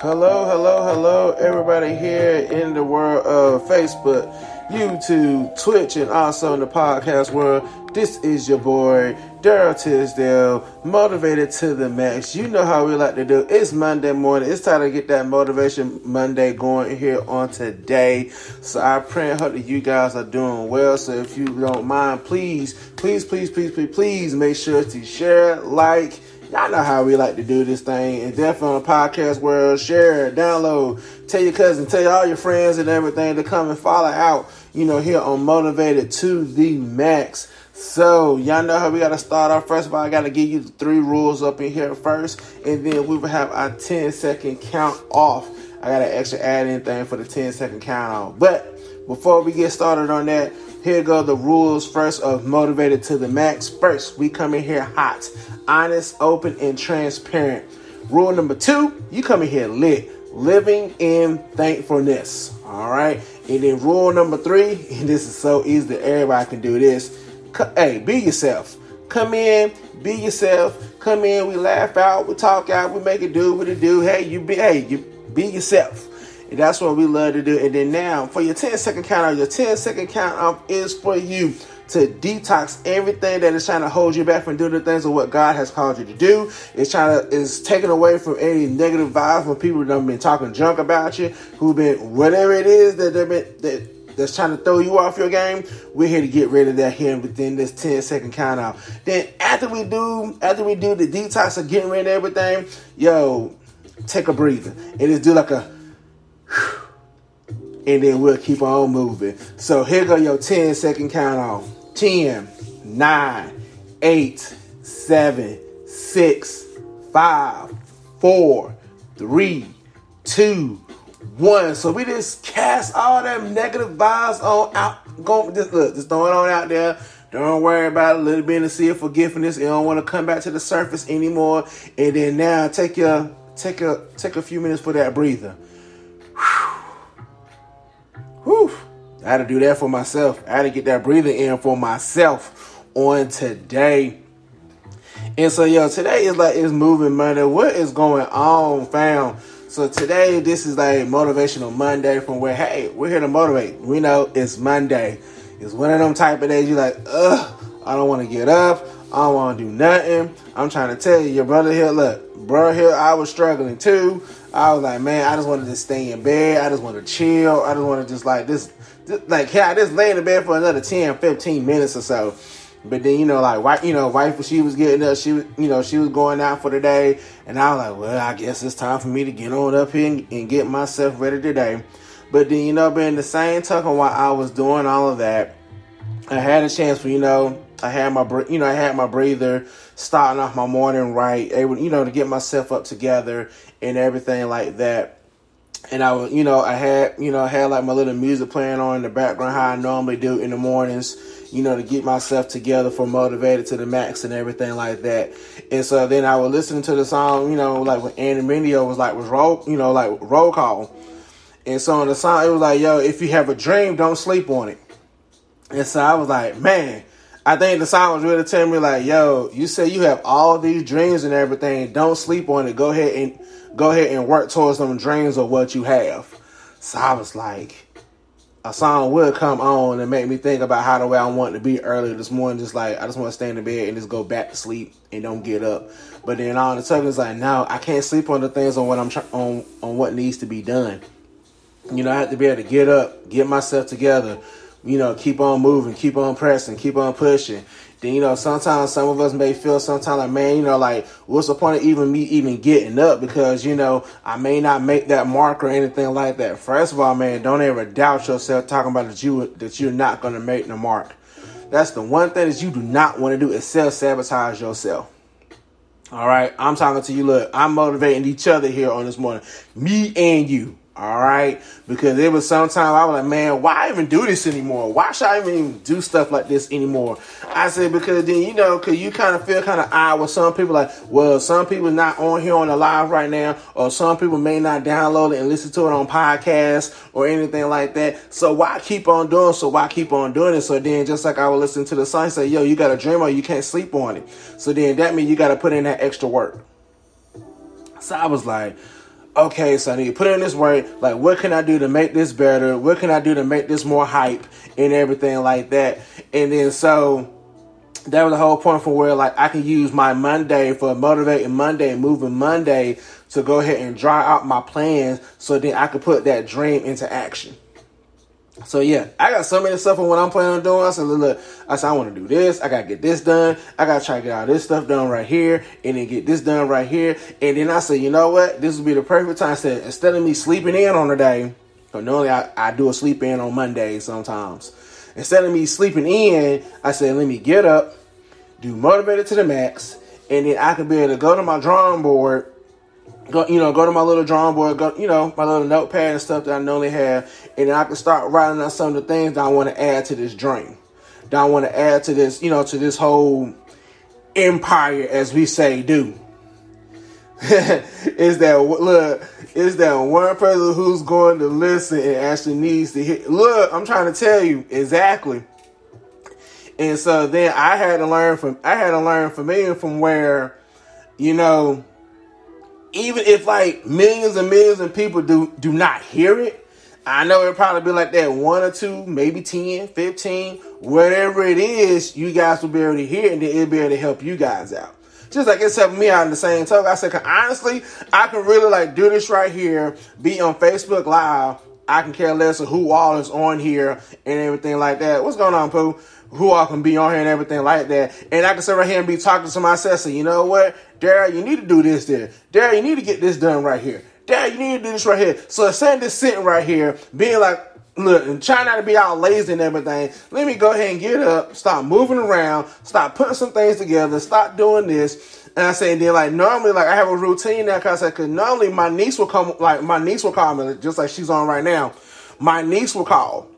Hello, hello, hello, everybody here in the world of Facebook, YouTube, Twitch, and also in the podcast world. This is your boy, Daryl Tisdale, motivated to the max. You know how we like to do. It's Monday morning. It's time to get that motivation Monday going here on today. So I pray and hope that you guys are doing well. So if you don't mind, please, please, please, please, please, please make sure to share, like, Y'all know how we like to do this thing. And definitely on the podcast world, share, download, tell your cousin, tell all your friends and everything to come and follow out, you know, here on Motivated to the Max. So, y'all know how we got to start off. First of all, I got to give you the three rules up in here first, and then we will have our 10 second count off. I got to extra add anything for the 10 second count off. But before we get started on that, here go the rules first of Motivated to the Max. First, we come in here hot honest, open, and transparent. Rule number two, you come in here lit, living in thankfulness. All right. And then rule number three, and this is so easy that everybody can do this. Hey, be yourself. Come in, be yourself. Come in, we laugh out, we talk out, we make it do what it do. Hey, you be hey, you be yourself. And that's what we love to do. And then now for your 10 second count off, your 10 second count off is for you to detox everything that is trying to hold you back from doing the things of what God has called you to do. It's trying to is taken away from any negative vibes from people that have been talking junk about you, who've been whatever it is that they've been that that's trying to throw you off your game. We're here to get rid of that here within this 10 second count out. Then after we do after we do the detox of getting rid of everything, yo, take a breather and just do like a and then we'll keep on moving. So here go your 10 second count off. 10, 9, 8, 7, 6, 5, 4, 3, 2, 1. So we just cast all them negative vibes on out. Go just look, just throwing on out there. Don't worry about a little bit of sea of forgiveness. You don't want to come back to the surface anymore. And then now take your take a take a few minutes for that breather. I had to do that for myself. I had to get that breathing in for myself on today. And so, yo, today is like it's moving Monday. What is going on, fam? So today, this is like motivational Monday from where, hey, we're here to motivate. We know it's Monday. It's one of them type of days you're like, ugh, I don't want to get up. I don't want to do nothing. I'm trying to tell you, your brother here, look, brother here, I was struggling too. I was like, man, I just wanted to stay in bed. I just want to chill. I just want to just like this like yeah, I just lay in the bed for another 10, 15 minutes or so. But then you know, like wife, you know, wife, she was getting up, she was, you know, she was going out for the day, and I was like, well, I guess it's time for me to get on up here and, and get myself ready today. But then you know, in the same token, while I was doing all of that, I had a chance for you know, I had my you know, I had my breather starting off my morning right, able you know to get myself up together and everything like that and I was, you know, I had, you know, I had like my little music playing on in the background, how I normally do in the mornings, you know, to get myself together for motivated to the max and everything like that. And so then I was listening to the song, you know, like when Andy Mineo was like, was roll, you know, like roll call. And so on the song, it was like, yo, if you have a dream, don't sleep on it. And so I was like, man, I think the song was really telling me like, yo, you say you have all these dreams and everything, don't sleep on it. Go ahead and go ahead and work towards them dreams of what you have. So I was like, a song would come on and make me think about how the way I want to be earlier this morning. Just like I just want to stay in the bed and just go back to sleep and don't get up. But then all of a sudden it's like, no, I can't sleep on the things on what I'm trying on on what needs to be done. You know, I have to be able to get up, get myself together, you know, keep on moving, keep on pressing, keep on pushing. Then you know, sometimes some of us may feel sometimes like, man, you know, like what's the point of even me even getting up because you know I may not make that mark or anything like that. First of all, man, don't ever doubt yourself talking about that you that you're not gonna make the mark. That's the one thing that you do not want to do is self sabotage yourself. All right, I'm talking to you. Look, I'm motivating each other here on this morning, me and you. All right, because it was sometimes I was like, man, why even do this anymore? Why should I even do stuff like this anymore? I said because then you know, because you kind of feel kind of odd with some people. Like, well, some people not on here on the live right now, or some people may not download it and listen to it on podcast or anything like that. So why keep on doing? So why keep on doing it? So then, just like I would listen to the song say, yo, you got a dream or you can't sleep on it. So then that means you got to put in that extra work. So I was like okay, so I need to put in this work. Like, what can I do to make this better? What can I do to make this more hype and everything like that? And then so that was the whole point for where like I can use my Monday for motivating Monday moving Monday to go ahead and draw out my plans so then I could put that dream into action. So yeah, I got so many stuff on what I'm planning on doing. I said, look, I said I want to do this. I gotta get this done. I gotta try to get all this stuff done right here, and then get this done right here. And then I said, you know what? This would be the perfect time. I said instead of me sleeping in on a day, because normally I, I do a sleep in on Mondays sometimes. Instead of me sleeping in, I said, let me get up, do motivated to the max, and then I can be able to go to my drawing board go, you know, go to my little drawing board, go, you know, my little notepad and stuff that I normally have, and I can start writing out some of the things that I want to add to this dream. That I want to add to this, you know, to this whole empire, as we say, do. is that look? Is that one person who's going to listen and actually needs to hear? Look, I'm trying to tell you exactly. And so then I had to learn from I had to learn from me and from where, you know, even if like millions and millions of people do do not hear it, I know it'll probably be like that one or two, maybe 10, 15, whatever it is, you guys will be able to hear and then it'll be able to help you guys out. Just like it's helping me out in the same token. I said, honestly, I can really like do this right here, be on Facebook Live. I can care less of who all is on here and everything like that. What's going on, Pooh? who all can be on here and everything like that. And I can sit right here and be talking to myself, say, you know what, Daryl, you need to do this there. Daryl, you need to get this done right here. Daryl, you need to do this right here. So just sitting right here, being like, look, and trying not to be all lazy and everything, let me go ahead and get up, stop moving around, stop putting some things together, stop doing this. And I say, and then like normally, like I have a routine now, cause I could normally my niece will come, like my niece will call me, just like she's on right now. My niece will call,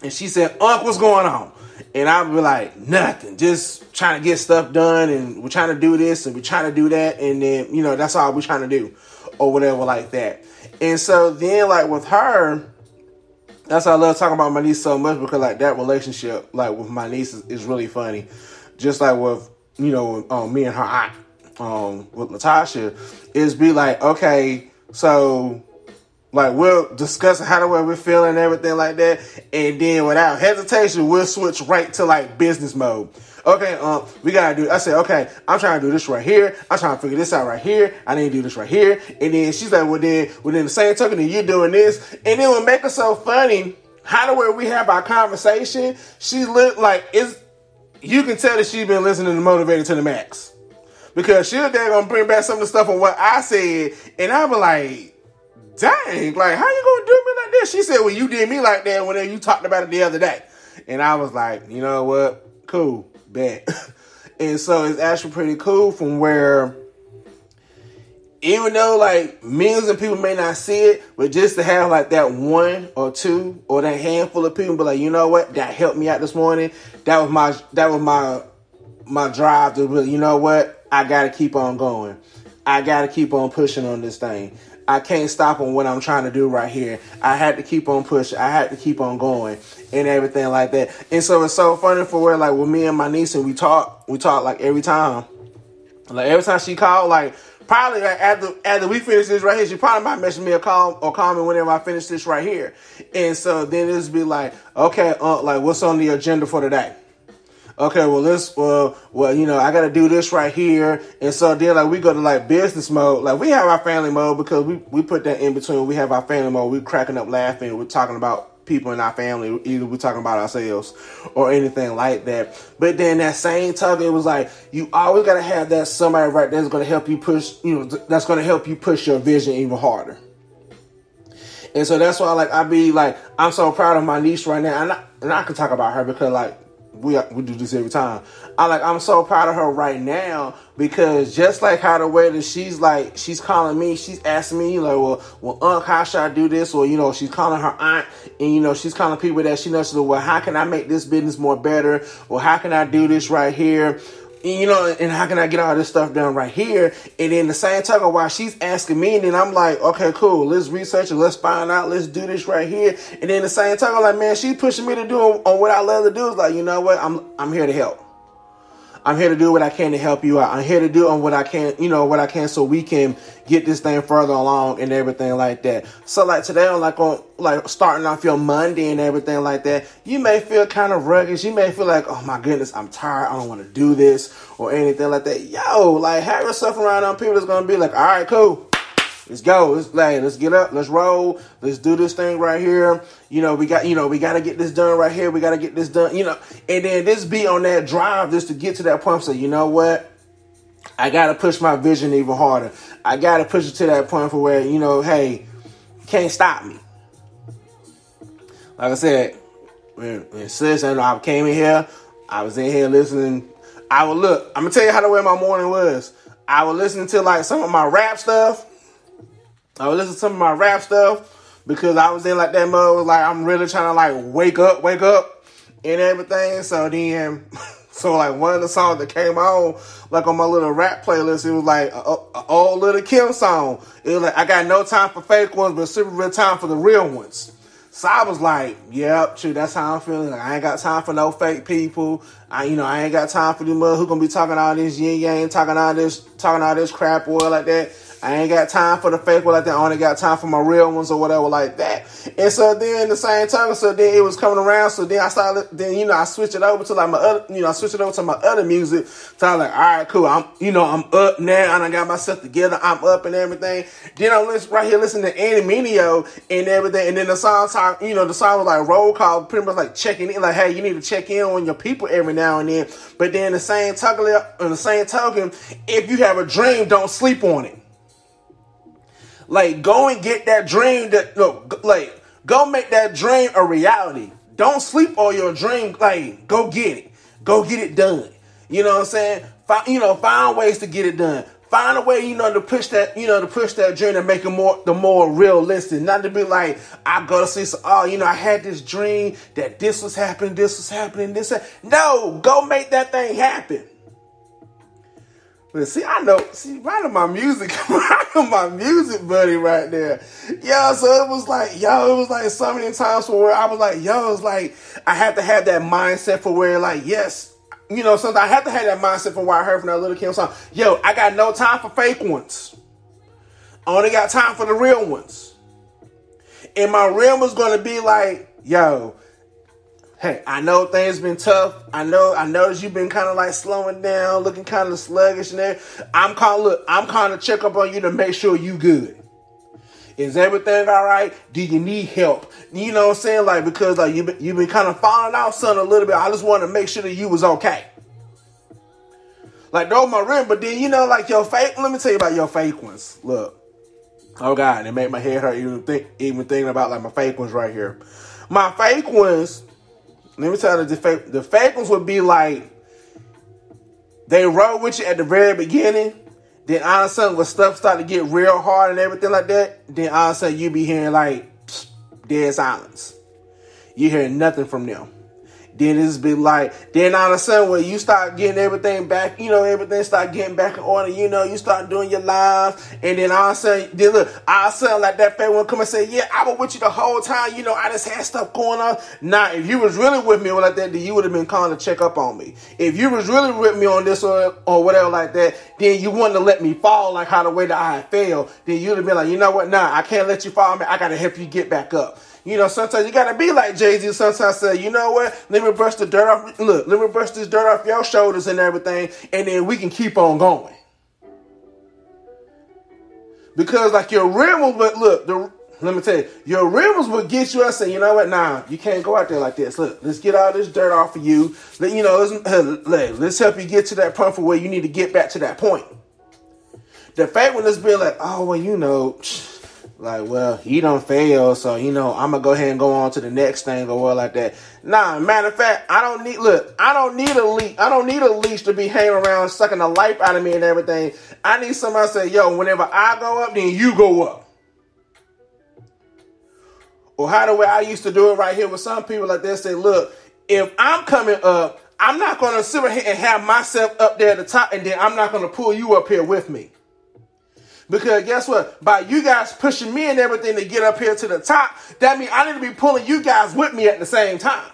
and she said, "Unc, what's going on?" And I'll be like, nothing, just trying to get stuff done, and we're trying to do this, and we're trying to do that, and then you know that's all we're trying to do, or whatever like that. And so then, like with her, that's why I love talking about my niece so much because like that relationship, like with my niece, is, is really funny. Just like with you know um, me and her aunt, um, with Natasha, is be like, okay, so like we'll discuss how the way we're feeling and everything like that, and then without hesitation, we'll switch right to like business mode. Okay, um, we gotta do. I said, okay, I'm trying to do this right here. I'm trying to figure this out right here. I need to do this right here. And then she's like, well, then within the same token, then you're doing this, and it what make it so funny, how the way we have our conversation, she looked like it's. You can tell that she's been listening to Motivated to the Max because she's there gonna bring back some of the stuff on what I said, and I'm like dang, like, how you gonna do me like this? She said, well, you did me like that when you talked about it the other day. And I was like, you know what? Cool, bet. and so it's actually pretty cool from where, even though like millions of people may not see it, but just to have like that one or two or that handful of people be like, you know what, that helped me out this morning. That was my that was my my drive to really, you know what, I gotta keep on going. I gotta keep on pushing on this thing. I can't stop on what I'm trying to do right here. I had to keep on pushing. I had to keep on going and everything like that. And so it's so funny for where like with me and my niece and we talk, we talk like every time. Like every time she called, like probably like after after we finish this right here, she probably might message me a call or call me whenever I finish this right here. And so then it's be like, okay, uh, like what's on the agenda for today? Okay, well let's well well you know I got to do this right here, and so then like we go to like business mode. Like we have our family mode because we we put that in between. We have our family mode. We're cracking up laughing. We're talking about people in our family. Either we're talking about ourselves or anything like that. But then that same talk, it was like you always got to have that somebody right there that's going to help you push. You know that's going to help you push your vision even harder. And so that's why, like, I be like, I'm so proud of my niece right now, and I, and I can talk about her because, like, we we do this every time. I like I'm so proud of her right now because just like how the way that she's like she's calling me, she's asking me like, well, well, Unc, how should I do this? Or you know, she's calling her aunt, and you know, she's calling people that she knows. Well, how can I make this business more better? Or how can I do this right here? You know, and how can I get all this stuff done right here? And then the same time while she's asking me, and then I'm like, okay, cool, let's research it, let's find out, let's do this right here. And then the same time, I'm like, man, she's pushing me to do on what I love to do. Is like, you know what? I'm I'm here to help. I'm here to do what I can to help you out. I'm here to do on what I can, you know, what I can so we can get this thing further along and everything like that. So like today on like on like starting off your Monday and everything like that, you may feel kind of rugged. You may feel like, oh my goodness, I'm tired. I don't want to do this or anything like that. Yo, like have yourself around on people that's gonna be like, all right, cool. Let's go. Let's like, let's get up. Let's roll. Let's do this thing right here. You know, we got, you know, we got to get this done right here. We got to get this done. You know, and then this be on that drive just to get to that point. So you know what? I got to push my vision even harder. I got to push it to that point for where you know, hey, can't stop me. Like I said, when, when sis and I came in here, I was in here listening. I would look. I'm gonna tell you how the way my morning was. I would listen to like some of my rap stuff I would listen to some of my rap stuff because I was in like that mode, like I'm really trying to like wake up, wake up, and everything. So then, so like one of the songs that came on, like on my little rap playlist, it was like a, a old Lil' Kim song. It was like I got no time for fake ones, but super real time for the real ones. So I was like, yep, true, that's how I'm feeling. Like I ain't got time for no fake people. I you know, I ain't got time for them who gonna be talking all this yin yang, talking all this talking all this crap or like that. I ain't got time for the fake one like that. I only got time for my real ones or whatever like that. And so then the same time, so then it was coming around. So then I started, then, you know, I switched it over to like my other, you know, I switched it over to my other music. So I'm like, all right, cool. I'm, you know, I'm up now and I got myself together. I'm up and everything. Then I'm listen, right here listening to Andy Mineo and everything. And then the song talk, you know, the song was like roll call, pretty much like checking in, like, hey, you need to check in on your people every now and then. But then the same token, the same token, if you have a dream, don't sleep on it. Like, go and get that dream that, no, like, go make that dream a reality. Don't sleep on your dream. Like, go get it. Go get it done. You know what I'm saying? Find, you know, find ways to get it done. Find a way, you know, to push that, you know, to push that dream and make it more, the more realistic. Not to be like, I go to see, so, oh, you know, I had this dream that this was happening, this was happening, this. No, go make that thing happen. But see, I know, see, right my music, right my music buddy right there. Yo, so it was like, yo, it was like so many times for where I was like, yo, it's like, I had to have that mindset for where, like, yes, you know, something I had to have that mindset for why I heard from that Lil' Kim song. Yo, I got no time for fake ones. I only got time for the real ones. And my real was gonna be like, yo, hey, I know things been tough. I know, I noticed you've been kind of like slowing down, looking kind of sluggish and there. I'm of look, I'm kind of check up on you to make sure you good. Is everything all right? Do you need help? You know what I'm saying? Like because like you you've been kind of falling out, son, a little bit. I just want to make sure that you was okay. Like throw my rim, but then you know, like your fake. Let me tell you about your fake ones. Look, oh god, it made my head hurt even think even thinking about like my fake ones right here. My fake ones let me tell you, the the fake ones would be like they roll with you at the very beginning. Then all of a sudden, when stuff start to get real hard and everything like that, then all of a sudden you be hearing like dead silence. You hear nothing from them. Then it's been like, then all of a sudden when you start getting everything back, you know, everything start getting back in order, you know, you start doing your lives, and then all of a sudden, then look, all of a sudden like that fat one come and say, yeah, I was with you the whole time, you know, I just had stuff going on. Now, if you was really with me like that, then you would have been calling to check up on me. If you was really with me on this or, or whatever like that, then you wanted to let me fall like how the way that I failed, then you'd have been like, you know what, nah, I can't let you fall, man, I gotta help you get back up. You know, sometimes you gotta be like Jay Z. Sometimes say, you know what? Let me brush the dirt off. Look, let me brush this dirt off your shoulders and everything, and then we can keep on going. Because like your rims, but look, the let me tell you, your rims will get you and say, you know what? Nah, you can't go out there like this. Look, let's get all this dirt off of you. Let you know, let's, uh, let's help you get to that point for where you need to get back to that point. The fact when it's being like, oh well, you know, like, well, he don't fail, so you know, I'm gonna go ahead and go on to the next thing or what like that. Nah, matter of fact, I don't need look, I don't need a leash. I don't need a leash to be hanging around sucking the life out of me and everything. I need somebody to say, yo, whenever I go up, then you go up. Or how the way I used to do it right here with some people like this say, look, if I'm coming up, I'm not gonna sit here and have myself up there at the top, and then I'm not gonna pull you up here with me. Because guess what? By you guys pushing me and everything to get up here to the top, that means I need to be pulling you guys with me at the same time.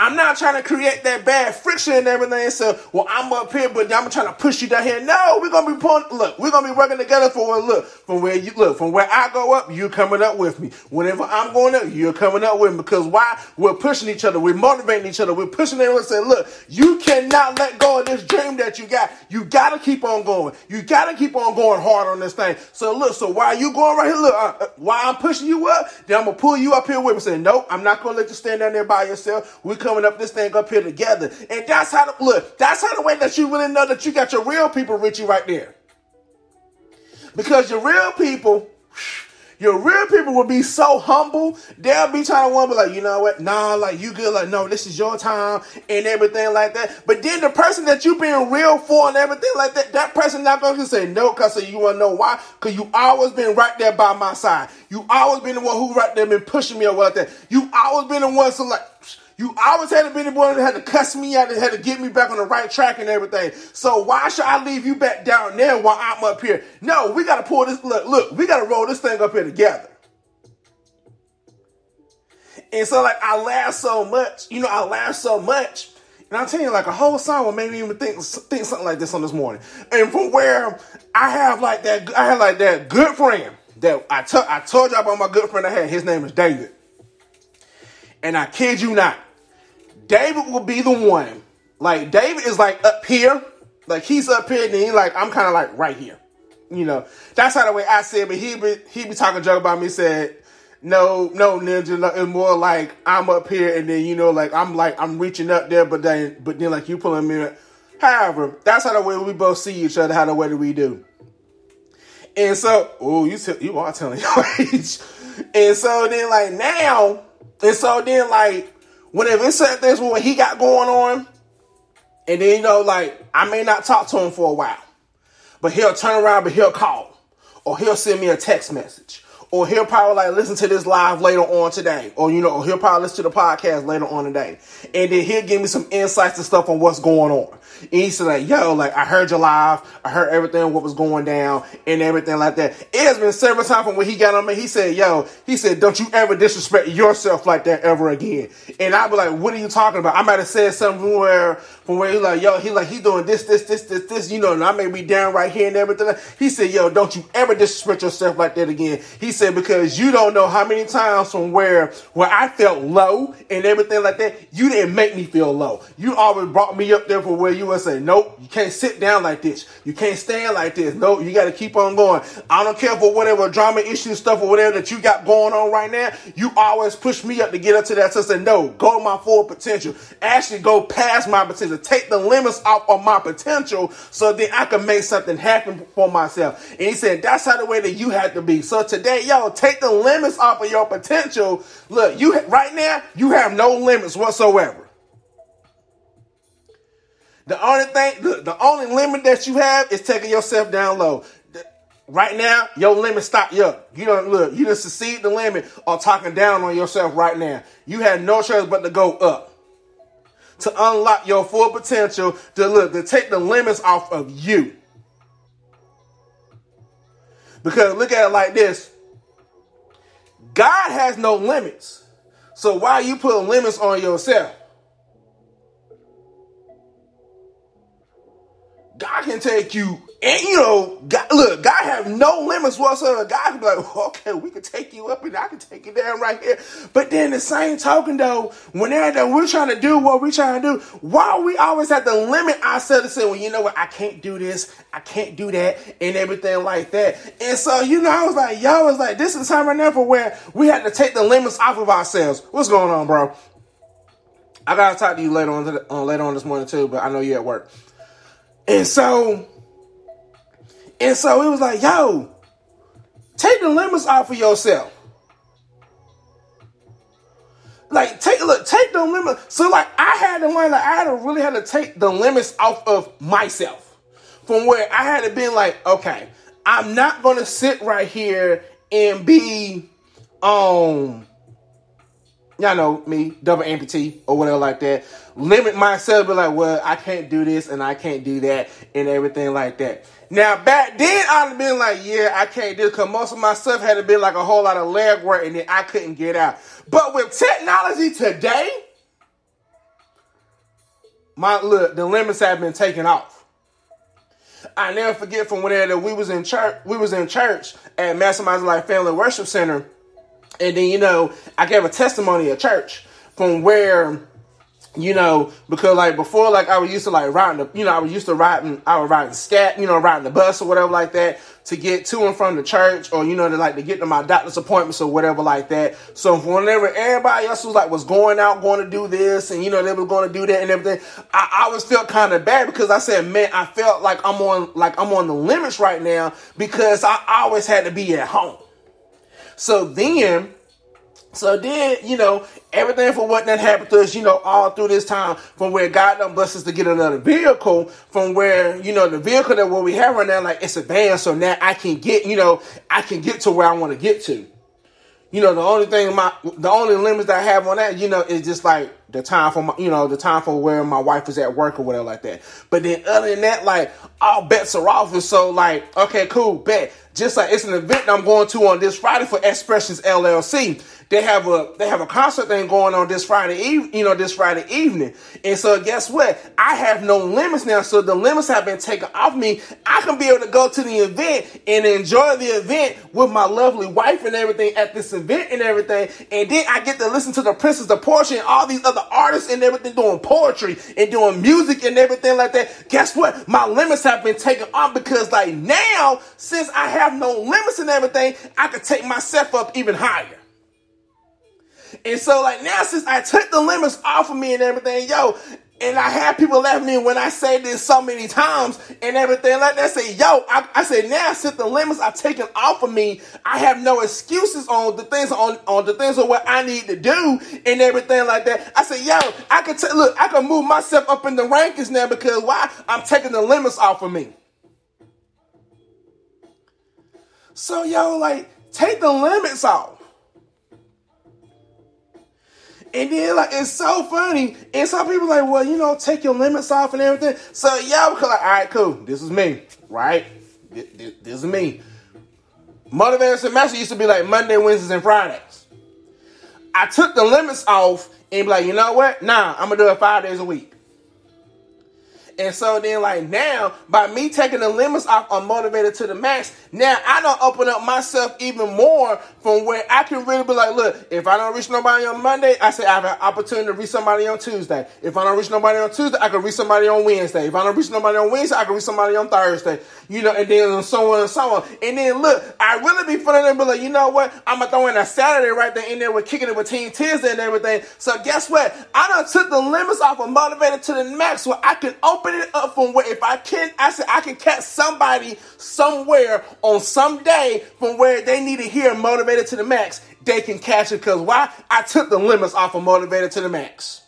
I'm not trying to create that bad friction and everything. So, well, I'm up here, but I'm trying to push you down here. No, we're gonna be pulling. Look, we're gonna be working together for a look from where you look from where I go up. you're coming up with me. Whenever I'm going up, you're coming up with me. Because why? We're pushing each other. We're motivating each other. We're pushing and saying, look, you cannot let go of this dream that you got. You gotta keep on going. You gotta keep on going hard on this thing. So look, so why you going right here? Look, uh, uh, why I'm pushing you up? Then I'm gonna pull you up here with me. Say, nope, I'm not gonna let you stand down there by yourself. We're coming up this thing up here together. And that's how the look, that's how the way that you really know that you got your real people with you right there. Because your real people, your real people will be so humble. They'll be trying to want to be like, you know what? Nah, like you good. Like, no, this is your time and everything like that. But then the person that you being real for and everything like that, that person not to say no because you want to know why? Because you always been right there by my side. You always been the one who right there been pushing me or like that. You always been the one so like, you always had to be the one that had to cuss me out and had to get me back on the right track and everything. So why should I leave you back down there while I'm up here? No, we gotta pull this look, look, we gotta roll this thing up here together. And so like I laugh so much, you know, I laugh so much. And I'm telling you, like a whole song will make me even think think something like this on this morning. And from where I have like that, I have like that good friend that I told you about my good friend I had. His name is David. And I kid you not, David will be the one. Like David is like up here, like he's up here, and then like I'm kind of like right here. You know, that's how the way I said. But he be he be talking joke about me. Said no, no ninja. No, it's more like I'm up here, and then you know, like I'm like I'm reaching up there, but then but then like you pulling me. However, that's how the way we both see each other. How the way that we do. And so, oh, you t- you are telling your age. And so then like now, and so then like whenever it's certain things what he got going on, and then you know, like I may not talk to him for a while, but he'll turn around, but he'll call, or he'll send me a text message, or he'll probably like listen to this live later on today, or you know, he'll probably listen to the podcast later on today, and then he'll give me some insights and stuff on what's going on. And he said like, yo, like I heard your live, I heard everything what was going down and everything like that. It has been several times from when he got on me. He said, yo, he said, don't you ever disrespect yourself like that ever again. And I be like, what are you talking about? I might have said something where from where he like, yo, he like he doing this, this, this, this, this, you know, and I may be down right here and everything. He said, yo, don't you ever disrespect yourself like that again. He said, because you don't know how many times from where where I felt low and everything like that, you didn't make me feel low. You always brought me up there for where you would say, nope, you can't sit down like this. You can't stand like this. Nope, you got to keep on going. I don't care for whatever drama issue stuff or whatever that you got going on right now. You always push me up to get up to that. Say, no, go my full potential. Actually, go past my potential. Take the limits off of my potential so then I can make something happen for myself. And he said, that's how the way that you have to be. So today, yo, take the limits off of your potential. Look, you right now, you have no limits whatsoever. The only thing, the, the only limit that you have is taking yourself down low. Right now, your limit stop you. You don't look. You just succeed the limit or talking down on yourself right now. You had no choice but to go up to unlock your full potential. To look to take the limits off of you. Because look at it like this: God has no limits. So why are you putting limits on yourself? God can take you And you know, God, look, God have no limits whatsoever. God can be like, okay, we can take you up and I can take you down right here. But then the same token though, whenever we're trying to do what we're trying to do, why we always have to limit ourselves to say, well, you know what, I can't do this, I can't do that, and everything like that. And so, you know, I was like, yo, it's like this is time right now for where we have to take the limits off of ourselves. What's going on, bro? I gotta talk to you later on, uh, later on this morning too, but I know you're at work. And so and so it was like, yo, take the limits off of yourself. Like take look, take the limits. So like I had to learn, like I had to really had to take the limits off of myself. From where I had to be like, okay, I'm not gonna sit right here and be um y'all know me, double amputee or whatever like that. Limit myself, be like, well, I can't do this and I can't do that and everything like that. Now back then I'd have been like, yeah, I can't do it because most of my stuff had to be like a whole lot of leg work and then I couldn't get out. But with technology today, my look, the limits have been taken off. I never forget from whenever we was in church, we was in church at Maximizing Life Family Worship Center, and then you know I gave a testimony at church from where you know, because like before, like I was used to like riding the, you know, I was used to riding, I was riding scat, you know, riding the bus or whatever like that to get to and from the church or, you know, to like to get to my doctor's appointments or whatever like that. So whenever everybody else was like, was going out, going to do this and, you know, they were going to do that and everything, I, I always felt kind of bad because I said, man, I felt like I'm on, like I'm on the limits right now because I always had to be at home. So then, so then, you know, everything from what that happened to us, you know, all through this time, from where God done blessed us to get another vehicle, from where, you know, the vehicle that what we have right now, like it's a van, so now I can get, you know, I can get to where I want to get to. You know, the only thing my the only limits I have on that, you know, is just like the time for my, you know, the time for where my wife is at work or whatever like that. But then other than that, like all bets are off. And so like, okay, cool, bet. Just like it's an event I'm going to on this Friday for Expressions LLC they have a they have a concert thing going on this Friday eve, you know, this Friday evening. And so guess what? I have no limits now. So the limits have been taken off me. I can be able to go to the event and enjoy the event with my lovely wife and everything at this event and everything. And then I get to listen to the Princess of Portia and all these other artists and everything doing poetry and doing music and everything like that. Guess what? My limits have been taken off because like now, since I have no limits and everything, I can take myself up even higher. And so, like, now since I took the limits off of me and everything, yo, and I have people laugh me when I say this so many times and everything like that. Say, yo, I, I now since the limits are taken off of me, I have no excuses on the things on, on the things of what I need to do and everything like that. I say, yo, I can t- look, I can move myself up in the rankings now because why? I'm taking the limits off of me. So, yo, like, take the limits off. And then like it's so funny. And some people like, well, you know, take your limits off and everything. So yeah, because like, all right, cool. This is me, right? This, this, this is me. Motivation semester used to be like Monday, Wednesdays, and Fridays. I took the limits off and be like, you know what? Nah, I'm gonna do it five days a week. And so then, like now, by me taking the limits off, I'm motivated to the max. Now I don't open up myself even more from where I can really be like, look, if I don't reach nobody on Monday, I say I have an opportunity to reach somebody on Tuesday. If I don't reach nobody on Tuesday, I can reach somebody on Wednesday. If I don't reach nobody on Wednesday, I can reach somebody on Thursday. You know, and then so on and so on. And then look, I really be feeling and be like, you know what? I'm gonna throw in a Saturday right there in there with kicking it with Team Tuesday and everything. So guess what? I done took the limits off of motivated to the max where I can open it up from where if I can, I said I can catch somebody somewhere on some day from where they need to hear motivated to the max. They can catch it because why? I took the limits off of motivated to the max.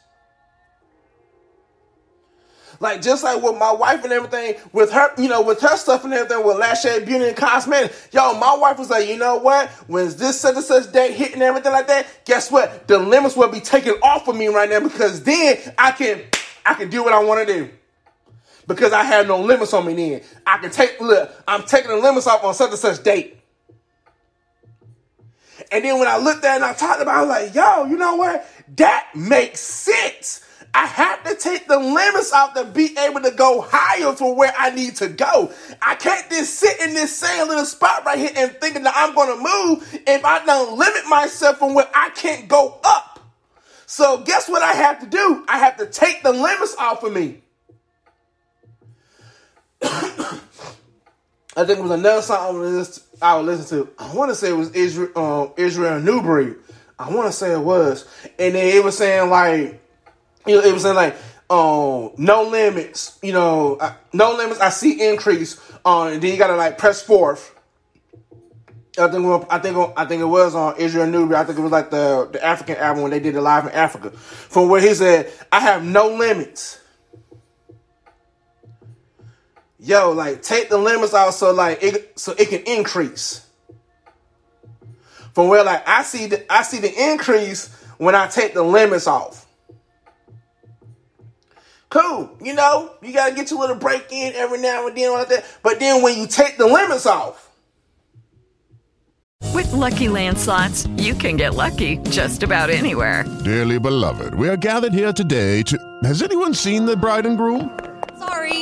Like just like with my wife and everything, with her, you know, with her stuff and everything, with Lash Beauty and Cosmetics. Yo, my wife was like, you know what? When this such and such date hit and everything like that, guess what? The limits will be taken off of me right now because then I can I can do what I want to do because I have no limits on me then. I can take, look, I'm taking the limits off on such and such date. And then when I looked at and I talked about it, I was like, yo, you know what? That makes sense. I have to take the limits off to be able to go higher for where I need to go. I can't just sit in this same little spot right here and thinking that I'm going to move if I don't limit myself from where I can't go up. So guess what I have to do? I have to take the limits off of me. I think it was another song I would listen to. I want to say it was Israel, um, Israel New Breed. I want to say it was, and then it was saying like, you know, it was saying like, um, no limits. You know, I, no limits. I see increase uh, and then you gotta like press forth. I think I think I think it was on Israel New Breed. I think it was like the the African album when they did it live in Africa, from where he said, "I have no limits." Yo, like take the limits out so like it so it can increase. From where like I see the I see the increase when I take the limits off. Cool, you know, you gotta get your little break in every now and then like that. But then when you take the limits off. With LuckyLand Slots, you can get lucky just about anywhere. Dearly beloved, we are gathered here today to. Has anyone seen the bride and groom? Sorry,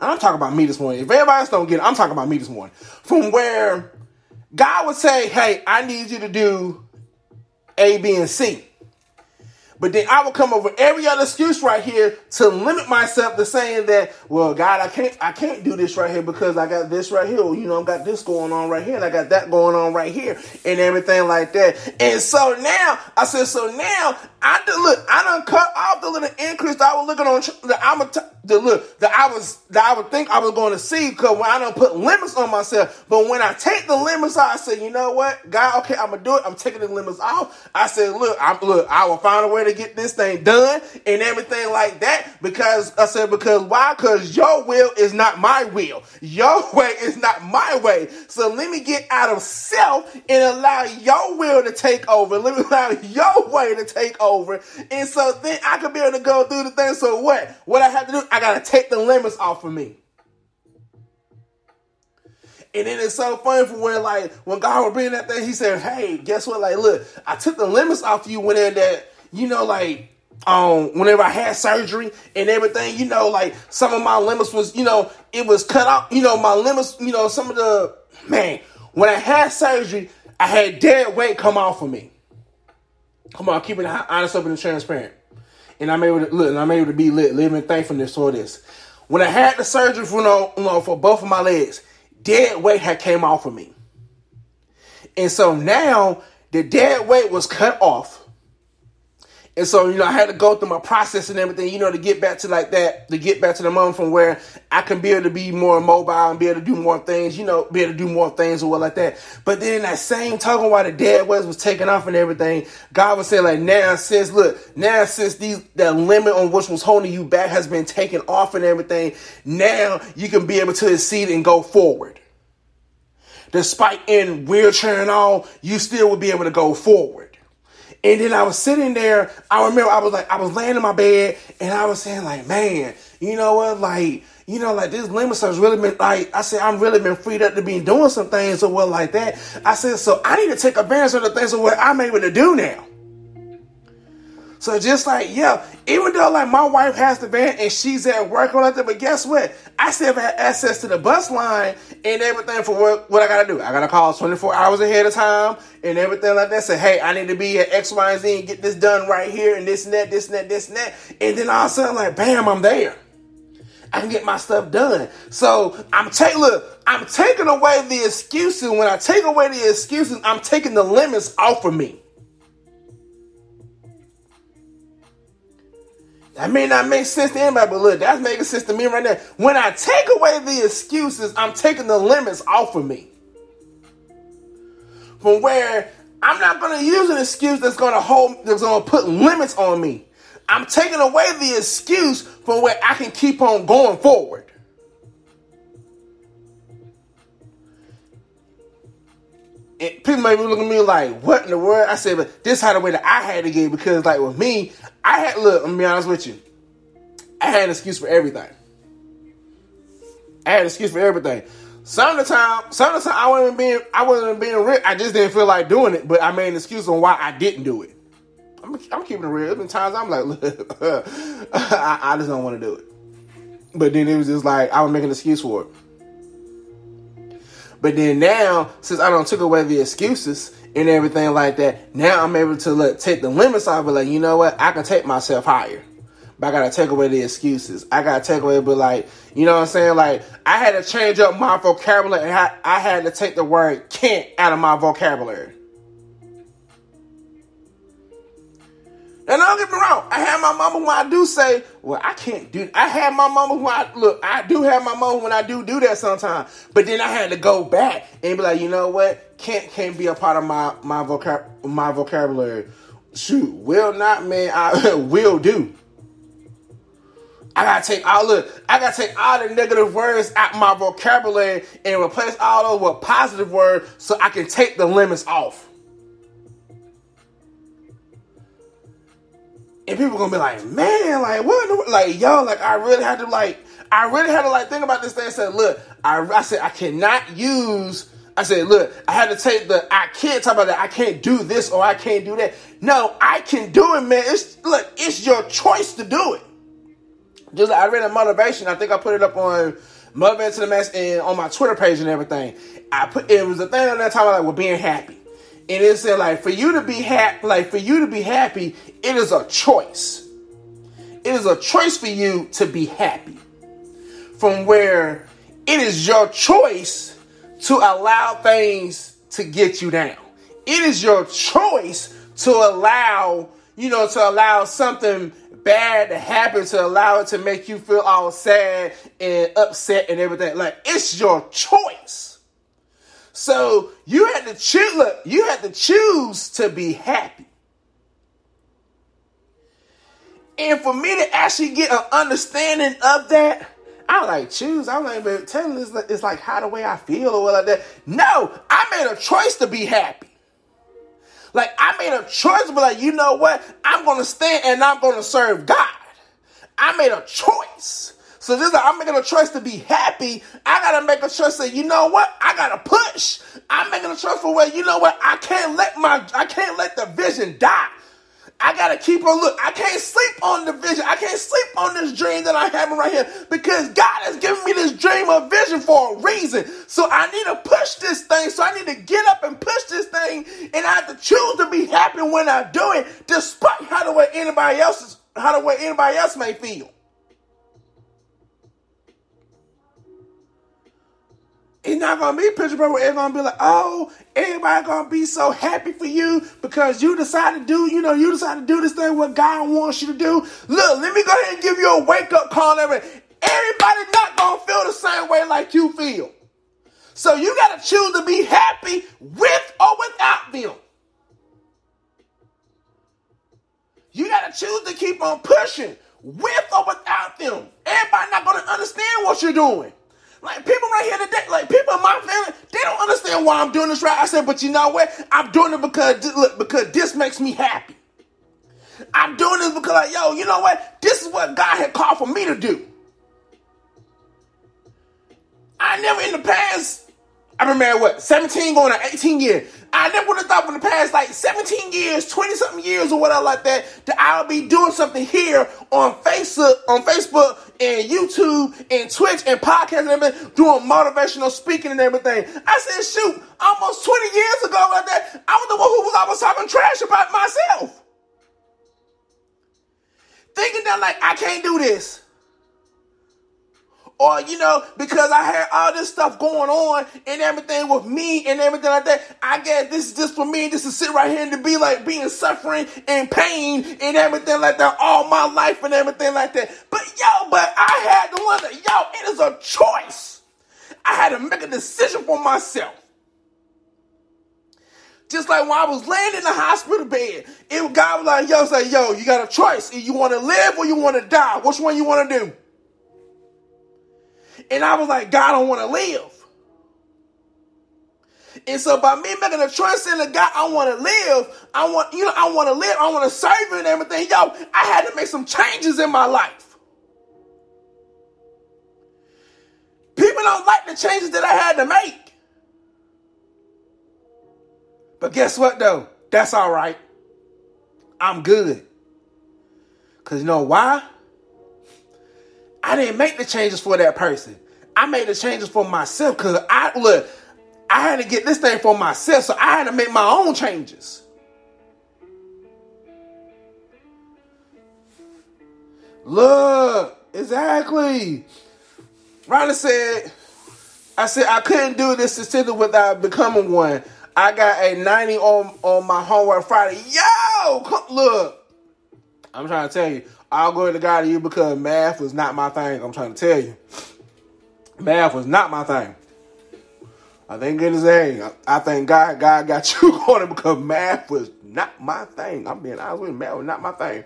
I'm talking about me this morning. If everybody else don't get it, I'm talking about me this morning. From where God would say, hey, I need you to do A, B, and C. But then I will come over every other excuse right here to limit myself to saying that, well, God, I can't, I can't do this right here because I got this right here. You know, I got this going on right here, and I got that going on right here, and everything like that. And so now, I said, so now I did look, I done cut off the little increase that I was looking on I'm a t- the look that I was that I would think I was going to see because when I don't put limits on myself, but when I take the limits off, I say, you know what, God, okay, I'm gonna do it. I'm taking the limits off. I said, look, I'm look, I will find a way to get this thing done and everything like that because I said because why? Because your will is not my will. Your way is not my way. So let me get out of self and allow your will to take over. Let me allow your way to take over, and so then I can be able to go through the thing. So what? What I have to do? I gotta take the limits off of me. And then it's so funny for when like when God was bringing that thing, he said, Hey, guess what? Like, look, I took the limits off you when in that, you know, like um whenever I had surgery and everything, you know, like some of my limits was, you know, it was cut off, you know, my limits, you know, some of the man, when I had surgery, I had dead weight come off of me. Come on, keeping it honest, open, and transparent and I'm able to look, and I'm able to be lit, living thankfulness for this. When I had the surgery for, you know, for both of my legs, dead weight had came off of me. And so now the dead weight was cut off. And so, you know, I had to go through my process and everything, you know, to get back to like that, to get back to the moment from where I can be able to be more mobile and be able to do more things, you know, be able to do more things or what like that. But then that same talking while the dead was was taken off and everything, God was saying like, now since look, now since these the limit on which was holding you back has been taken off and everything, now you can be able to exceed and go forward. Despite in wheelchair and all, you still will be able to go forward. And then I was sitting there. I remember I was like, I was laying in my bed and I was saying like, man, you know what? Like, you know, like this limits has really been like, I said, I'm really been freed up to be doing some things or what like that. I said, so I need to take advantage of the things of what I'm able to do now. So just like, yeah, even though like my wife has the van and she's at work or that, but guess what? I still have access to the bus line and everything for what, what I gotta do. I gotta call 24 hours ahead of time and everything like that. Say, hey, I need to be at X, Y, and Z and get this done right here and this and that, this and that, this and that. And then all of a sudden, like, bam, I'm there. I can get my stuff done. So I'm taking look, I'm taking away the excuses. When I take away the excuses, I'm taking the limits off of me. That may not make sense to anybody, but look, that's making sense to me right now. When I take away the excuses, I'm taking the limits off of me. From where I'm not going to use an excuse that's going to hold, that's going to put limits on me. I'm taking away the excuse from where I can keep on going forward. People may be looking at me like, what in the world? I said, but this how the way that I had to get because like with me, I had look, I'm be honest with you. I had an excuse for everything. I had an excuse for everything. Some of the time, some of the time I wasn't being I wasn't being real. I just didn't feel like doing it, but I made an excuse on why I didn't do it. I'm, I'm keeping it real. There's been times I'm like, look, I, I just don't want to do it. But then it was just like I was making an excuse for it. But then now, since I don't took away the excuses and everything like that, now I'm able to let take the limits off. But like, you know what? I can take myself higher. But I gotta take away the excuses. I gotta take away, but like, you know what I'm saying? Like, I had to change up my vocabulary. And I, I had to take the word can't out of my vocabulary. And don't get me wrong, I have my mama when I do say, well, I can't do. I have my mama when I look. I do have my mama when I do do that sometimes. But then I had to go back and be like, you know what? Can't can't be a part of my my vocab my vocabulary. Shoot, will not, man. I will do. I gotta take all look. I gotta take all the negative words out my vocabulary and replace all those with positive words so I can take the limits off. And people gonna be like, man, like what? Like yo, like I really had to like, I really had to like think about this thing. and said, look, I, I said I cannot use. I said, look, I had to take the. I can't talk about that. I can't do this or I can't do that. No, I can do it, man. It's look, it's your choice to do it. Just like I read a motivation. I think I put it up on Motivate to the Max and on my Twitter page and everything. I put it was a thing on that time like well being happy. And it said like for you to be happy, like for you to be happy, it is a choice. It is a choice for you to be happy. From where it is your choice to allow things to get you down. It is your choice to allow, you know, to allow something bad to happen, to allow it to make you feel all sad and upset and everything. Like it's your choice. So you had to choose. Look, you had to choose to be happy. And for me to actually get an understanding of that, I like choose. I'm like, but telling this it's like how the way I feel or what like that. No, I made a choice to be happy. Like I made a choice be like, you know what? I'm gonna stand and I'm gonna serve God. I made a choice. So this is I'm making a choice to be happy. I gotta make a choice that you know what? I gotta push. I'm making a choice for where you know what? I can't let my I can't let the vision die. I gotta keep on look. I can't sleep on the vision. I can't sleep on this dream that I'm having right here because God has given me this dream of vision for a reason. So I need to push this thing. So I need to get up and push this thing, and I have to choose to be happy when I do it, despite how the way anybody else is, how the way anybody else may feel. It's not gonna be picture perfect gonna be like, oh, everybody gonna be so happy for you because you decided to do, you know, you decided to do this thing what God wants you to do. Look, let me go ahead and give you a wake up call. Everybody, everybody not gonna feel the same way like you feel. So you gotta choose to be happy with or without them. You gotta choose to keep on pushing with or without them. Everybody not gonna understand what you're doing. Like people right here today, like people in my family, they don't understand why I'm doing this right. I said, but you know what? I'm doing it because look, because this makes me happy. I'm doing this because like, yo, you know what? This is what God had called for me to do. I never in the past, I've been married what, 17 going on 18 years. I never would have thought in the past like 17 years, 20 something years or whatever like that, that I would be doing something here on Facebook, on Facebook and YouTube and Twitch and podcast and everything, doing motivational speaking and everything. I said, shoot, almost 20 years ago like that, I was the one who was almost talking trash about myself. Thinking that like I can't do this or you know, because I had all this stuff going on and everything with me and everything like that. I guess this is just for me, just to sit right here and to be like being suffering and pain and everything like that all my life and everything like that. But yo, but I had to wonder, yo, it is a choice. I had to make a decision for myself. Just like when I was laying in the hospital bed, it God was like, yo, say, yo, you got a choice. You want to live or you want to die? Which one you want to do? And I was like, God, I don't want to live. And so by me making a choice in the God I want to live, I want, you know, I want to live, I want to serve and everything. Yo, I had to make some changes in my life. People don't like the changes that I had to make. But guess what though? That's all right. I'm good. Cause you know why? I didn't make the changes for that person. I made the changes for myself because I look, I had to get this thing for myself, so I had to make my own changes. Look, exactly. Ronnie said, I said I couldn't do this successfully without becoming one. I got a 90 on, on my homework Friday. Yo, come, look. I'm trying to tell you, I'll go to God to you because math was not my thing. I'm trying to tell you. Math was not my thing. I think it is a. I think God, God got you going because math was not my thing. I'm being honest with you, math was not my thing.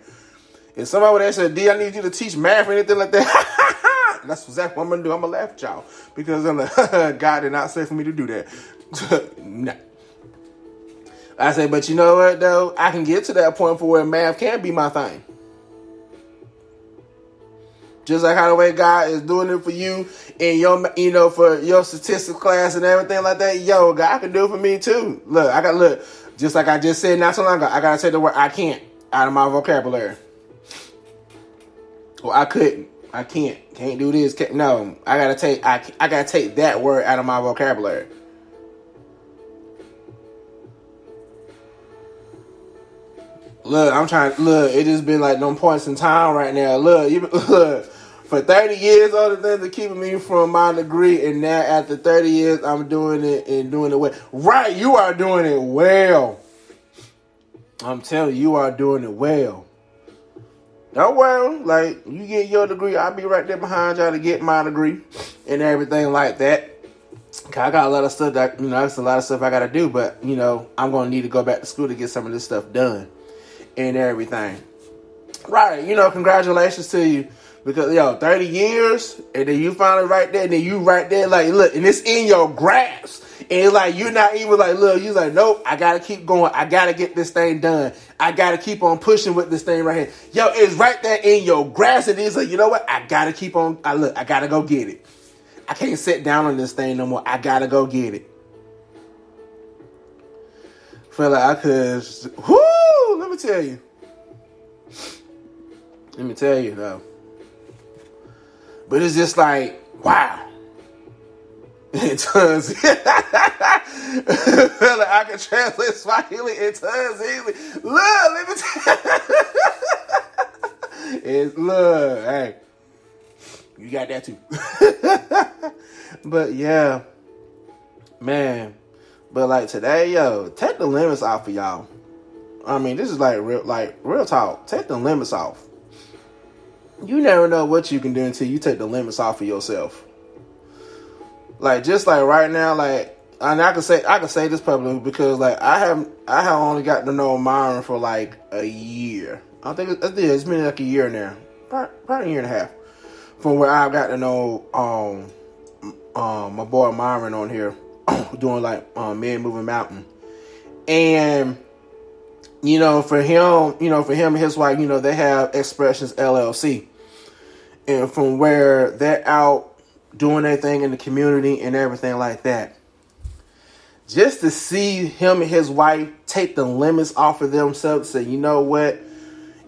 If somebody would have said, D, I need you to teach math or anything like that, that's exactly what I'm gonna do. I'm gonna laugh at y'all. Because I'm like, God did not say for me to do that. nah. I say, but you know what though? I can get to that point for where math can be my thing. Just like how the way God is doing it for you and your, you know, for your statistics class and everything like that. Yo, God can do it for me too. Look, I got look. Just like I just said not so long ago, I gotta say the word I can't out of my vocabulary. Well, I couldn't. I can't. Can't do this. Can't, no, I gotta take. I I gotta take that word out of my vocabulary. Look, I'm trying. Look, it just been like no points in time right now. Look, even look for 30 years, all the things are keeping me from my degree, and now after 30 years, I'm doing it and doing it well. Right, you are doing it well. I'm telling you, you are doing it well. Oh well, like you get your degree, I'll be right there behind y'all to get my degree and everything like that. I got a lot of stuff that you know, that's a lot of stuff I gotta do, but you know, I'm gonna need to go back to school to get some of this stuff done and everything. Right, you know, congratulations to you. Because yo, 30 years, and then you finally right there, and then you right there, like, look, and it's in your grasp. And like you're not even like, look, you're like, nope, I gotta keep going. I gotta get this thing done. I gotta keep on pushing with this thing right here. Yo, it's right there in your grasp, and it's like, you know what? I gotta keep on. I look, I gotta go get it. I can't sit down on this thing no more. I gotta go get it. Feel like I could. Whoo! Let me tell you. Let me tell you though. But it's just like, wow. In like I can translate Swahili in tons easily. Look, let me tell you. it's look, hey. You got that too. but yeah. Man. But like today, yo, take the limits off of y'all. I mean, this is like real like real talk. Take the limits off you never know what you can do until you take the limits off of yourself. Like just like right now, like and I can say I can say this publicly because like I have I have only gotten to know Myron for like a year. I think it's, it's been like a year now, probably a year and a half from where I've got to know um um my boy Myron on here doing like um Man Moving Mountain, and you know, for him, you know, for him and his wife, you know, they have Expressions LLC. And from where they're out doing their thing in the community and everything like that. Just to see him and his wife take the limits off of themselves, say, you know what?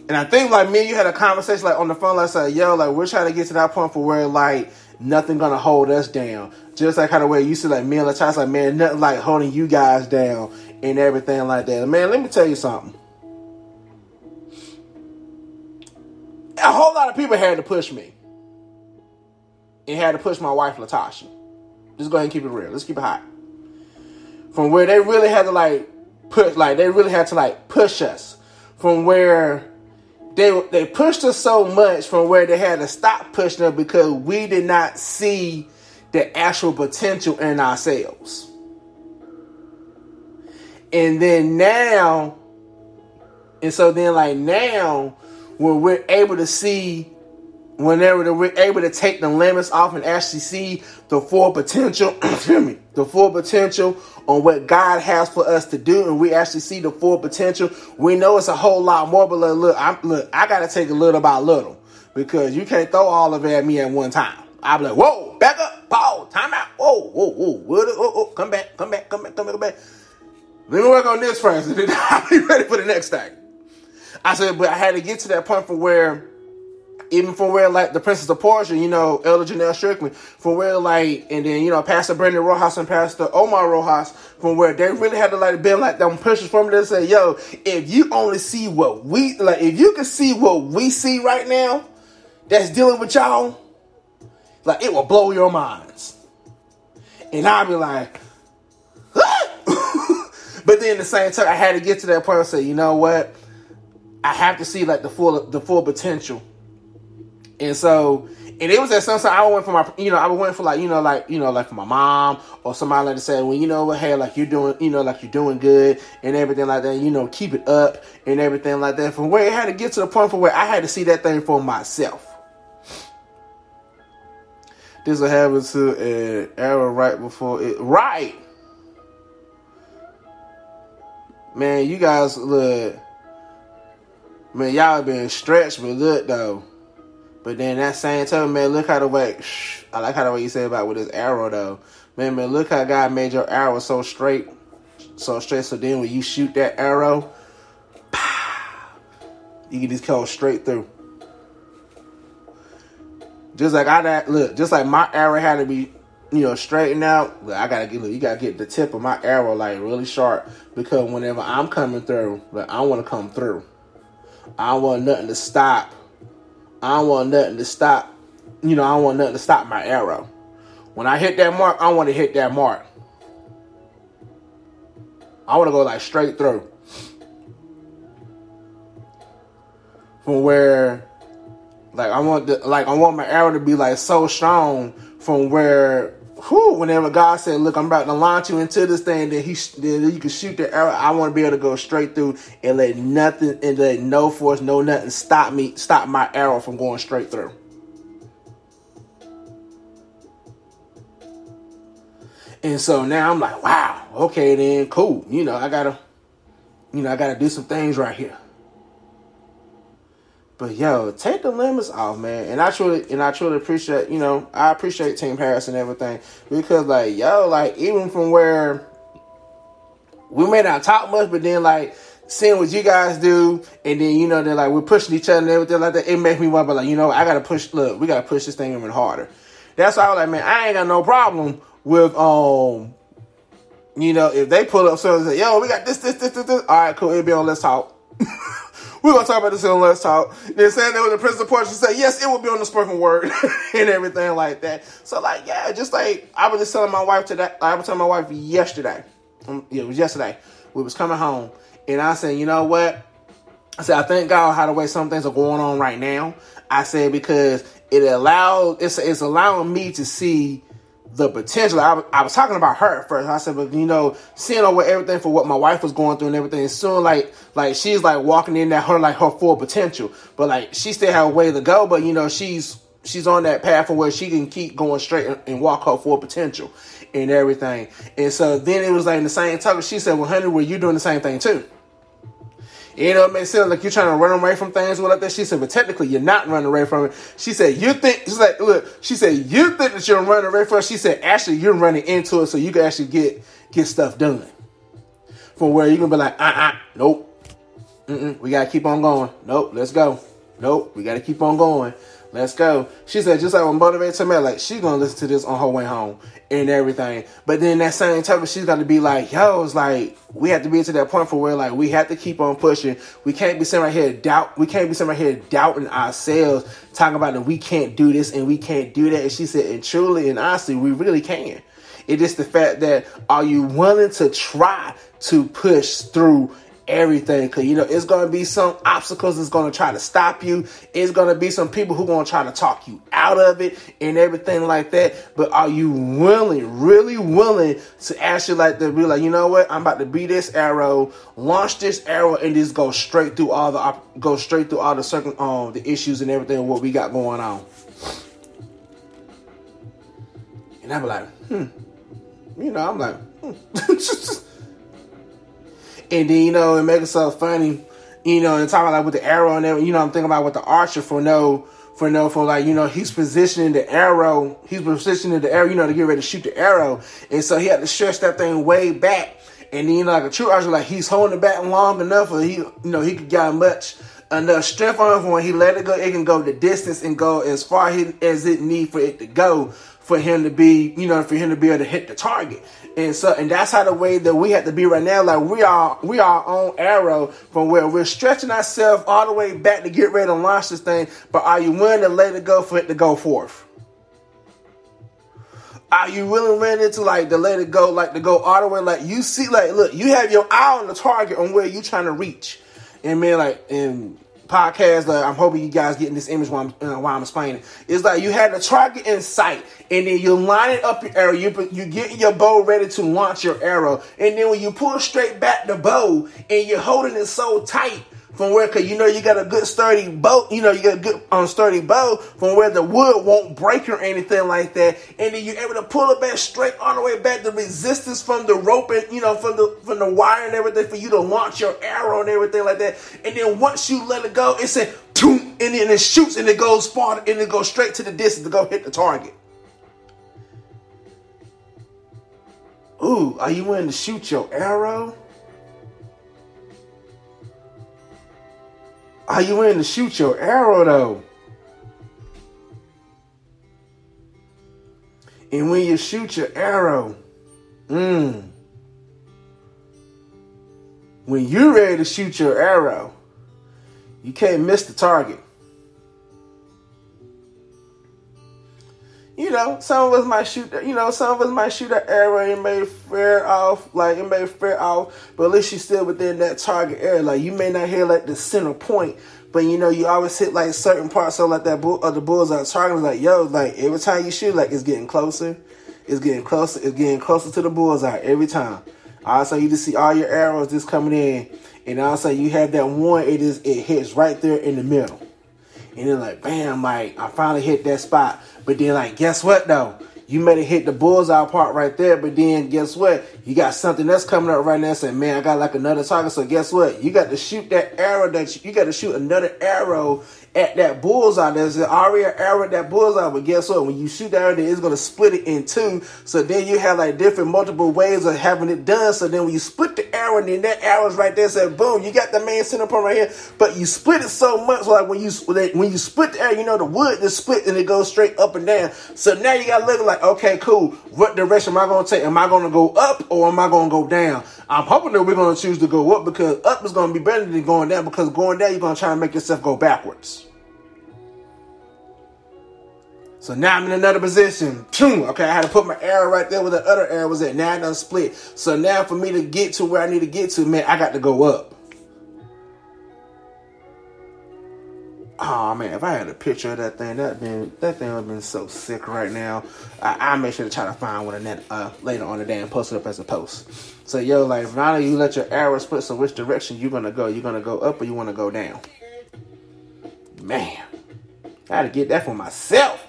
And I think like me, you had a conversation like on the phone, like say, yo, like we're trying to get to that point for where like nothing gonna hold us down. Just like kind of way you see like me and Latasha, like man, nothing like holding you guys down and everything like that. Man, let me tell you something. A whole lot of people had to push me. And had to push my wife, Latasha. Just go ahead and keep it real. Let's keep it hot. From where they really had to like push, like they really had to like push us. From where they they pushed us so much from where they had to stop pushing us because we did not see the actual potential in ourselves. And then now, and so then like now, when we're able to see whenever we're able to take the limits off and actually see the full potential, excuse me, the full potential on what God has for us to do, and we actually see the full potential, we know it's a whole lot more. But look, look, I'm, look I got to take a little by little because you can't throw all of it at me at one time. I'll be like, whoa, back up, pause, time out, whoa, whoa, whoa, whoa, whoa, whoa, come back, come back, come back, come back, come back. Let me work on this first, and then I'll be ready for the next thing. I said, but I had to get to that point for where even for where like the Princess of Portia, you know, Elder Janelle Strickland, for where like, and then you know, Pastor Brandon Rojas and Pastor Omar Rojas, from where they really had to like been like them pushers from there say, yo, if you only see what we like, if you can see what we see right now, that's dealing with y'all, like it will blow your minds. And I'll be like, but then the same time, I had to get to that point and say, you know what? I have to see like the full the full potential and so, and it was at some time I went for my, you know, I went for like, you know, like, you know, like for my mom or somebody like to say, well, you know what, hey, like you're doing, you know, like you're doing good and everything like that, you know, keep it up and everything like that. From where it had to get to the point for where I had to see that thing for myself. This will happen to an error right before it, right. Man, you guys look, man, y'all been stretched, but look though. But then that same time, man, look how the way shh, I like how the way you say about with this arrow though. Man, man, look how God made your arrow so straight, so straight. So then when you shoot that arrow, pow, you can just go straight through. Just like I that look, just like my arrow had to be, you know, straightened out. I gotta get look, you gotta get the tip of my arrow like really sharp because whenever I'm coming through, like I want to come through. I want nothing to stop I don't want nothing to stop. You know, I don't want nothing to stop my arrow. When I hit that mark, I want to hit that mark. I want to go like straight through. From where, like I want the, like I want my arrow to be like so strong from where whew, whenever God said, "Look, I'm about to launch you into this thing," then He then you can shoot the arrow. I want to be able to go straight through and let nothing and let no force, no nothing stop me, stop my arrow from going straight through. And so now I'm like, wow, okay, then cool. You know, I gotta, you know, I gotta do some things right here. But yo, take the limits off, man. And I truly and I truly appreciate, you know, I appreciate Team Harris and everything. Because like, yo, like even from where we may not talk much, but then like seeing what you guys do, and then you know, they're like we're pushing each other and everything like that, it makes me want to like, you know, I gotta push look, we gotta push this thing even harder. That's why I was like, man, I ain't got no problem with um you know, if they pull up something and say, yo, we got this, this, this, this, this. All right, cool, it'll be on let's talk. We're gonna talk about this in Let's Talk. They're saying that with the Prince of Portia said, yes, it will be on the spoken word and everything like that. So like, yeah, just like I was just telling my wife today. I was telling my wife yesterday. Um, yeah, it was yesterday. We was coming home, and I said, you know what? I said, I thank God how the way some things are going on right now. I said because it allows it's it's allowing me to see the potential. I, I was talking about her at first. I said, but you know, seeing over everything for what my wife was going through and everything, and soon like like she's like walking in that her like her full potential. But like she still have a way to go, but you know, she's she's on that path where she can keep going straight and, and walk her full potential and everything. And so then it was like in the same talk, she said, Well, honey, were you doing the same thing too? You know, what it makes sense like you're trying to run away from things or like that. She said, but technically you're not running away from it. She said, you think, she's like, look, she said, you think that you're running away from it. She said, actually, you're running into it so you can actually get, get stuff done. From where you can be like, uh-uh, nope. Mm-mm, we got to keep on going. Nope, let's go. Nope, we got to keep on going. Let's go. She said, just like when motivated to me, like she's gonna listen to this on her way home and everything. But then that same token, she's gonna be like, yo, it's like we have to be to that point for where like we have to keep on pushing. We can't be sitting right here doubt. We can't be sitting right here doubting ourselves, talking about that we can't do this and we can't do that. And she said, and truly and honestly, we really can. It's the fact that are you willing to try to push through everything. Cause you know, it's gonna be some obstacles that's gonna try to stop you. It's gonna be some people who gonna try to talk you out of it and everything like that. But are you willing, really willing to actually like to be like, you know what? I'm about to be this arrow, launch this arrow, and just go straight through all the go straight through all the circum um the issues and everything what we got going on. And I'm like, hmm. You know, I'm like, hmm. and then you know, it makes it so funny, you know, and talking like with the arrow and everything, you know, I'm thinking about with the archer for no for no for like, you know, he's positioning the arrow, he's positioning the arrow, you know, to get ready to shoot the arrow. And so he had to stretch that thing way back. And then you know, like a true archer, like he's holding it back long enough or he you know, he could get much enough strength on it when he let it go, it can go the distance and go as far as it need for it to go for him to be, you know, for him to be able to hit the target. And so, and that's how the way that we have to be right now. Like we are, we are on arrow from where we're stretching ourselves all the way back to get ready to launch this thing. But are you willing to let it go for it to go forth? Are you really ready to like to let it go, like to go all the way? Like you see, like look, you have your eye on the target on where you're trying to reach. And man, like, and podcast. Uh, I'm hoping you guys getting this image while I'm, uh, while I'm explaining. It's like you had the target in sight, and then you line it up your arrow. You you get your bow ready to launch your arrow, and then when you pull straight back the bow, and you're holding it so tight from where, cause you know you got a good sturdy boat, you know you got a good um, sturdy bow from where the wood won't break or anything like that, and then you're able to pull it back straight all the way back. The resistance from the rope and you know from the from the wire and everything for you to launch your arrow and everything like that, and then once you let it go, it's a boom, and then it shoots and it goes far and it goes straight to the distance to go hit the target. Ooh, are you willing to shoot your arrow? Are you in to shoot your arrow though? And when you shoot your arrow, mm, when you're ready to shoot your arrow, you can't miss the target. You know, some of us might shoot, you know, some of us might shoot an arrow and may fare off, like it may fare off, but at least you're still within that target area. Like you may not hit like the center point, but you know, you always hit like certain parts of like that bull of the bullseye target. Like yo, like every time you shoot, like it's getting closer, it's getting closer, it's getting closer to the bullseye every time. Also, you just see all your arrows just coming in, and also you have that one. It is it hits right there in the middle, and then like bam, like I finally hit that spot. But then, like, guess what though? You may have hit the bullseye part right there, but then guess what? You got something that's coming up right now saying, man, I got like another target. So guess what? You got to shoot that arrow that you, you got to shoot another arrow at that bullseye. There's already an arrow at that bullseye, but guess what? When you shoot that arrow, it's gonna split it in two. So then you have like different multiple ways of having it done. So then when you split the arrow, and then that arrow's right there, said boom, you got the main center point right here. But you split it so much, so like when you when you split the arrow, you know the wood is split and it goes straight up and down. So now you gotta look like, okay, cool. What direction am I gonna take? Am I gonna go up or am I gonna go down? I'm hoping that we're gonna choose to go up because up is gonna be better than going down because going down you're gonna try to make yourself go backwards. So now I'm in another position. Okay, I had to put my arrow right there where the other arrow was at. Now I done split. So now for me to get to where I need to get to, man, I got to go up. Oh man, if I had a picture of that thing, that been that thing would have been so sick right now. I, I make sure to try to find one of that uh, later on the day and post it up as a post. So yo, like now you let your arrow split. So which direction you gonna go? You gonna go up or you wanna go down? Man, I had to get that for myself.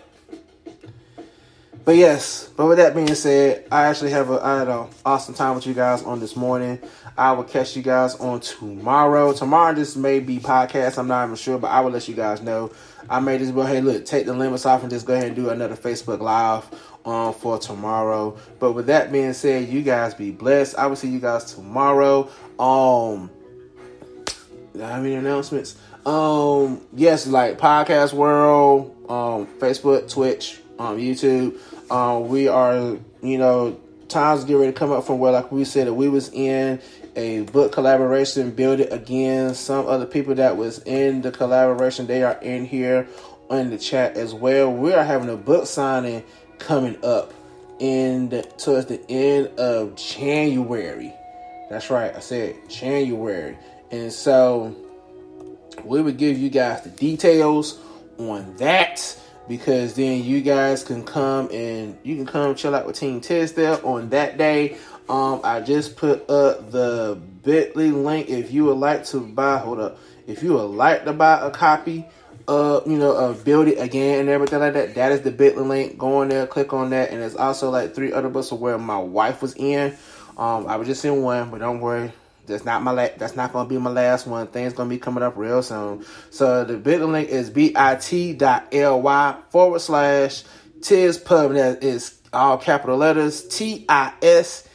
But yes, but with that being said, I actually have a I had an awesome time with you guys on this morning. I will catch you guys on tomorrow. Tomorrow this may be podcast. I'm not even sure, but I will let you guys know. I may just go, hey, look, take the limits off and just go ahead and do another Facebook Live um, for tomorrow. But with that being said, you guys be blessed. I will see you guys tomorrow. Um, I have any announcements? Um, yes, like Podcast World, um, Facebook, Twitch, um, YouTube. Uh, we are, you know, times get ready to come up from where, like we said, that we was in a book collaboration, build it again. Some other people that was in the collaboration, they are in here in the chat as well. We are having a book signing coming up in the, towards the end of January. That's right, I said January. And so we would give you guys the details on that because then you guys can come and you can come chill out with Team Tisdale on that day. Um, I just put up the Bitly link if you would like to buy. Hold up, if you would like to buy a copy uh, you know, uh, build it again and everything like that. That is the Bitly link. Go on there, click on that, and there's also like three other books of where my wife was in. Um, I was just in one, but don't worry, that's not my la- that's not gonna be my last one. Things gonna be coming up real soon. So the Bitly link is bit.ly forward slash tis pub. That is all capital letters T I S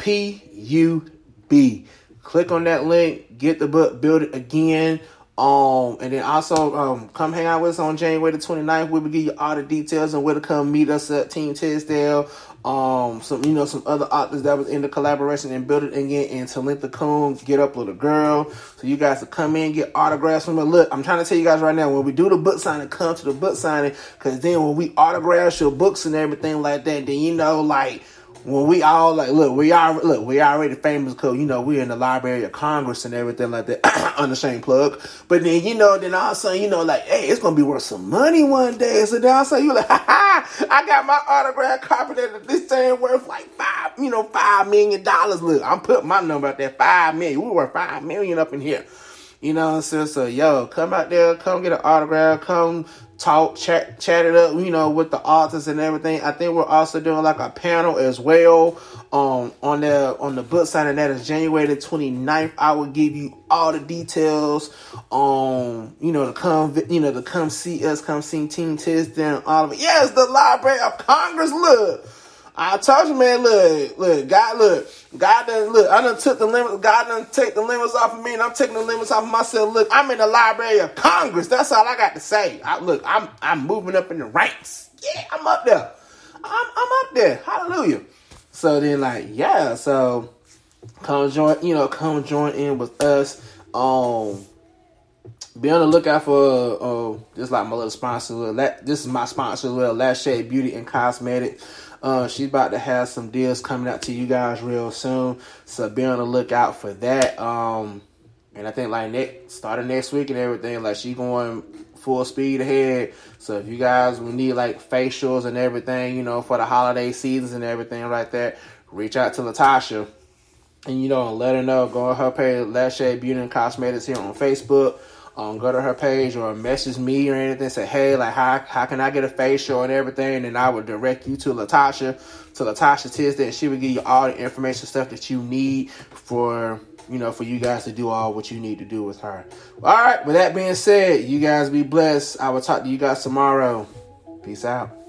P U B. Click on that link, get the book, build it again. Um, and then also um, come hang out with us on January the 29th. We will give you all the details and where to come meet us at Team Tisdale. Um, some you know some other authors that was in the collaboration and build it again. And Talentha Coon, Get Up Little Girl. So you guys to come in get autographs from her. Look, I'm trying to tell you guys right now when we do the book signing, come to the book signing because then when we autograph your books and everything like that, then you know like when we all like look we are look we already famous because you know we're in the library of congress and everything like that same plug. But then you know then all of a sudden you know like hey it's gonna be worth some money one day. So then all of a sudden you like ha ha i got my autograph copy that this thing worth like five you know five million dollars. Look i'm putting my number out there five million we worth five million up in here you know what I'm saying? So, yo, come out there, come get an autograph, come talk, chat, chat it up, you know, with the authors and everything. I think we're also doing like a panel as well um, on the on the book signing that is January the 29th. I will give you all the details um, you know, to come, you know, to come see us, come see Team Tisdale, all of it. Yes, the Library of Congress. Look, I told you, man. Look, look, God, look, God done look. I done took the limits. God done take the limits off of me, and I'm taking the limits off of myself. Look, I'm in the Library of Congress. That's all I got to say. I, look, I'm I'm moving up in the ranks. Yeah, I'm up there. I'm I'm up there. Hallelujah. So then, like, yeah. So come join. You know, come join in with us. Um, be on the lookout for uh, Just like my little sponsor. This is my sponsor, little Last Shade Beauty and Cosmetic. Uh, she's about to have some deals coming out to you guys real soon, so be on the lookout for that. Um, and I think like next starting next week and everything, like she going full speed ahead. So if you guys will need like facials and everything, you know, for the holiday seasons and everything like that, reach out to Latasha and you know, let her know. Go on her page, Shade Beauty and Cosmetics here on Facebook um, go to her page or message me or anything. Say, hey, like how how can I get a facial and everything? And I would direct you to Latasha, to Latasha Tisdale, she would give you all the information stuff that you need for you know for you guys to do all what you need to do with her. All right. With that being said, you guys be blessed. I will talk to you guys tomorrow. Peace out.